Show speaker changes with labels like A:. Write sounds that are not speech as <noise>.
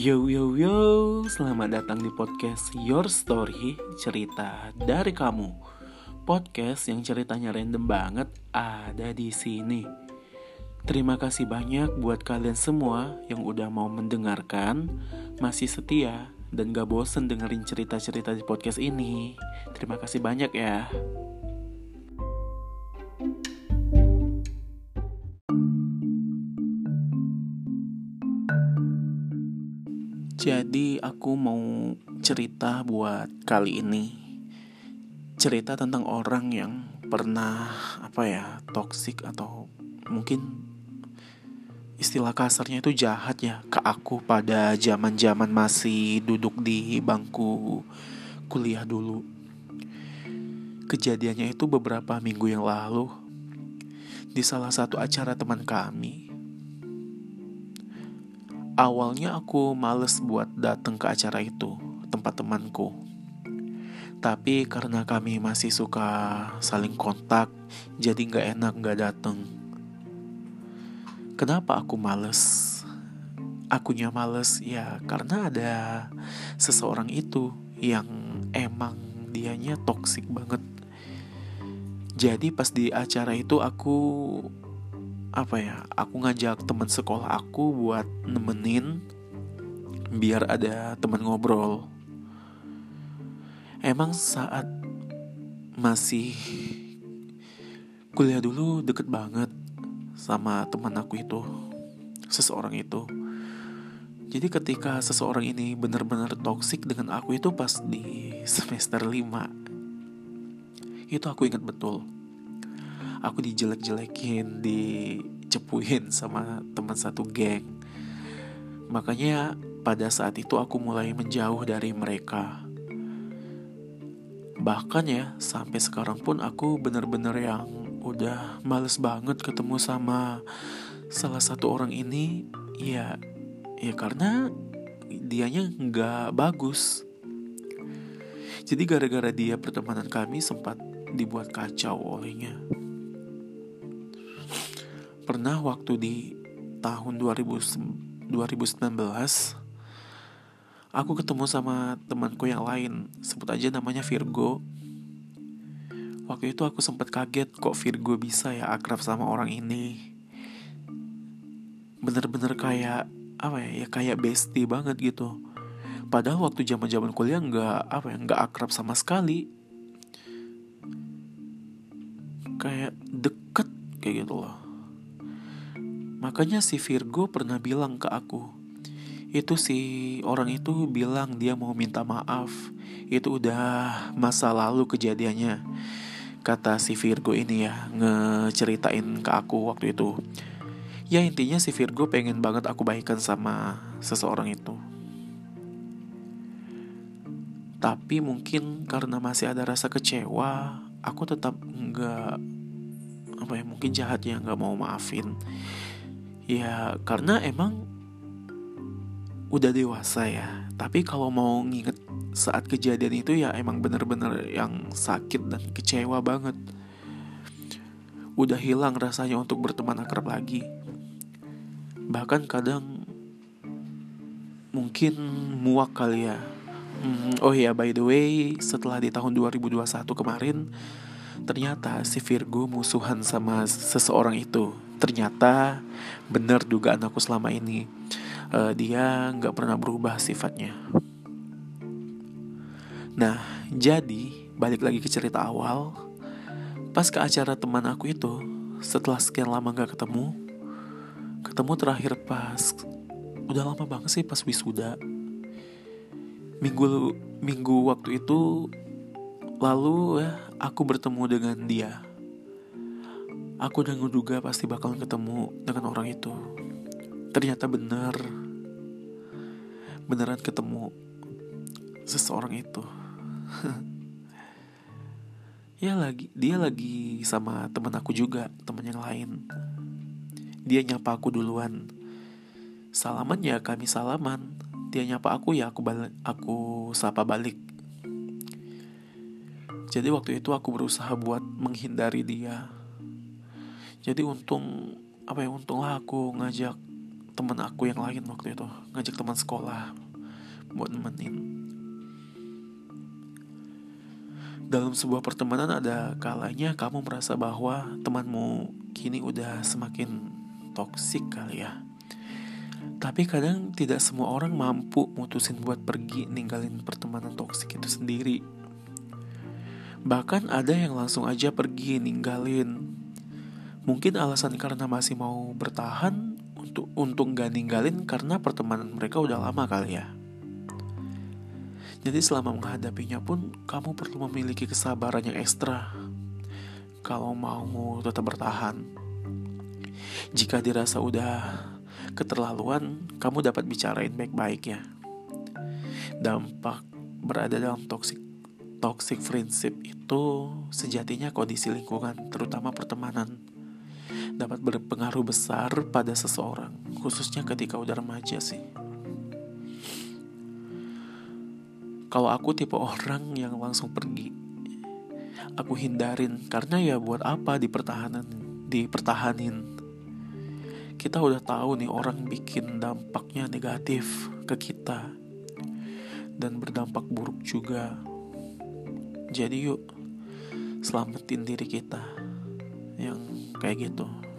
A: Yo yo yo, selamat datang di podcast Your Story, cerita dari kamu. Podcast yang ceritanya random banget ada di sini. Terima kasih banyak buat kalian semua yang udah mau mendengarkan, masih setia, dan gak bosen dengerin cerita-cerita di podcast ini. Terima kasih banyak ya. Jadi aku mau cerita buat kali ini Cerita tentang orang yang pernah apa ya toksik atau mungkin istilah kasarnya itu jahat ya ke aku pada zaman-zaman masih duduk di bangku kuliah dulu. Kejadiannya itu beberapa minggu yang lalu di salah satu acara teman kami Awalnya aku males buat datang ke acara itu, tempat temanku. Tapi karena kami masih suka saling kontak, jadi nggak enak nggak datang. Kenapa aku males? Akunya males ya karena ada seseorang itu yang emang dianya toksik banget. Jadi pas di acara itu aku apa ya aku ngajak teman sekolah aku buat nemenin biar ada teman ngobrol. Emang saat masih kuliah dulu deket banget sama teman aku itu seseorang itu. Jadi ketika seseorang ini benar-benar toksik dengan aku itu pas di semester 5 itu aku ingat betul aku dijelek-jelekin dicepuin sama teman satu geng. Makanya pada saat itu aku mulai menjauh dari mereka. Bahkan ya sampai sekarang pun aku bener-bener yang udah males banget ketemu sama salah satu orang ini. Ya ya karena dianya nggak bagus. Jadi gara-gara dia pertemanan kami sempat dibuat kacau olehnya pernah waktu di tahun 2000, 2019 aku ketemu sama temanku yang lain. Sebut aja namanya Virgo. Waktu itu aku sempat kaget kok Virgo bisa ya akrab sama orang ini? Bener-bener kayak apa ya ya kayak bestie banget gitu. Padahal waktu zaman zaman kuliah nggak apa ya nggak akrab sama sekali. Kayak deket kayak gitu loh Makanya si Virgo pernah bilang ke aku, itu si orang itu bilang dia mau minta maaf. Itu udah masa lalu kejadiannya. Kata si Virgo ini ya, ngeceritain ke aku waktu itu. Ya intinya si Virgo pengen banget aku baikan sama seseorang itu. Tapi mungkin karena masih ada rasa kecewa, aku tetap nggak apa ya mungkin jahat ya nggak mau maafin Ya karena emang udah dewasa ya. Tapi kalau mau nginget saat kejadian itu ya emang bener-bener yang sakit dan kecewa banget. Udah hilang rasanya untuk berteman akrab lagi. Bahkan kadang mungkin muak kali ya. Hmm, oh ya by the way, setelah di tahun 2021 kemarin, ternyata si Virgo musuhan sama seseorang itu ternyata benar dugaan aku selama ini. Uh, dia nggak pernah berubah sifatnya. Nah jadi balik lagi ke cerita awal. Pas ke acara teman aku itu setelah sekian lama nggak ketemu ketemu terakhir pas udah lama banget sih pas wisuda. Minggu minggu waktu itu lalu ya aku bertemu dengan dia Aku udah ngeduga pasti bakal ketemu dengan orang itu. Ternyata bener. Beneran ketemu seseorang itu. <laughs> ya lagi, dia lagi sama temen aku juga, temen yang lain. Dia nyapa aku duluan. Salaman ya kami salaman. Dia nyapa aku ya aku balik, aku sapa balik. Jadi waktu itu aku berusaha buat menghindari dia jadi untung apa ya untunglah aku ngajak temen aku yang lain waktu itu. Ngajak teman sekolah buat nemenin. Dalam sebuah pertemanan ada kalanya kamu merasa bahwa temanmu kini udah semakin toksik kali ya. Tapi kadang tidak semua orang mampu mutusin buat pergi ninggalin pertemanan toksik itu sendiri. Bahkan ada yang langsung aja pergi ninggalin Mungkin alasan karena masih mau bertahan untuk untuk gak ninggalin karena pertemanan mereka udah lama kali ya. Jadi selama menghadapinya pun kamu perlu memiliki kesabaran yang ekstra kalau mau tetap bertahan. Jika dirasa udah keterlaluan, kamu dapat bicarain baik-baik ya. Dampak berada dalam toxic toxic friendship itu sejatinya kondisi lingkungan, terutama pertemanan dapat berpengaruh besar pada seseorang, khususnya ketika udah remaja sih. Kalau aku tipe orang yang langsung pergi, aku hindarin karena ya buat apa di pertahanan, dipertahanin. Kita udah tahu nih orang bikin dampaknya negatif ke kita dan berdampak buruk juga. Jadi yuk selamatin diri kita yang kayak gitu.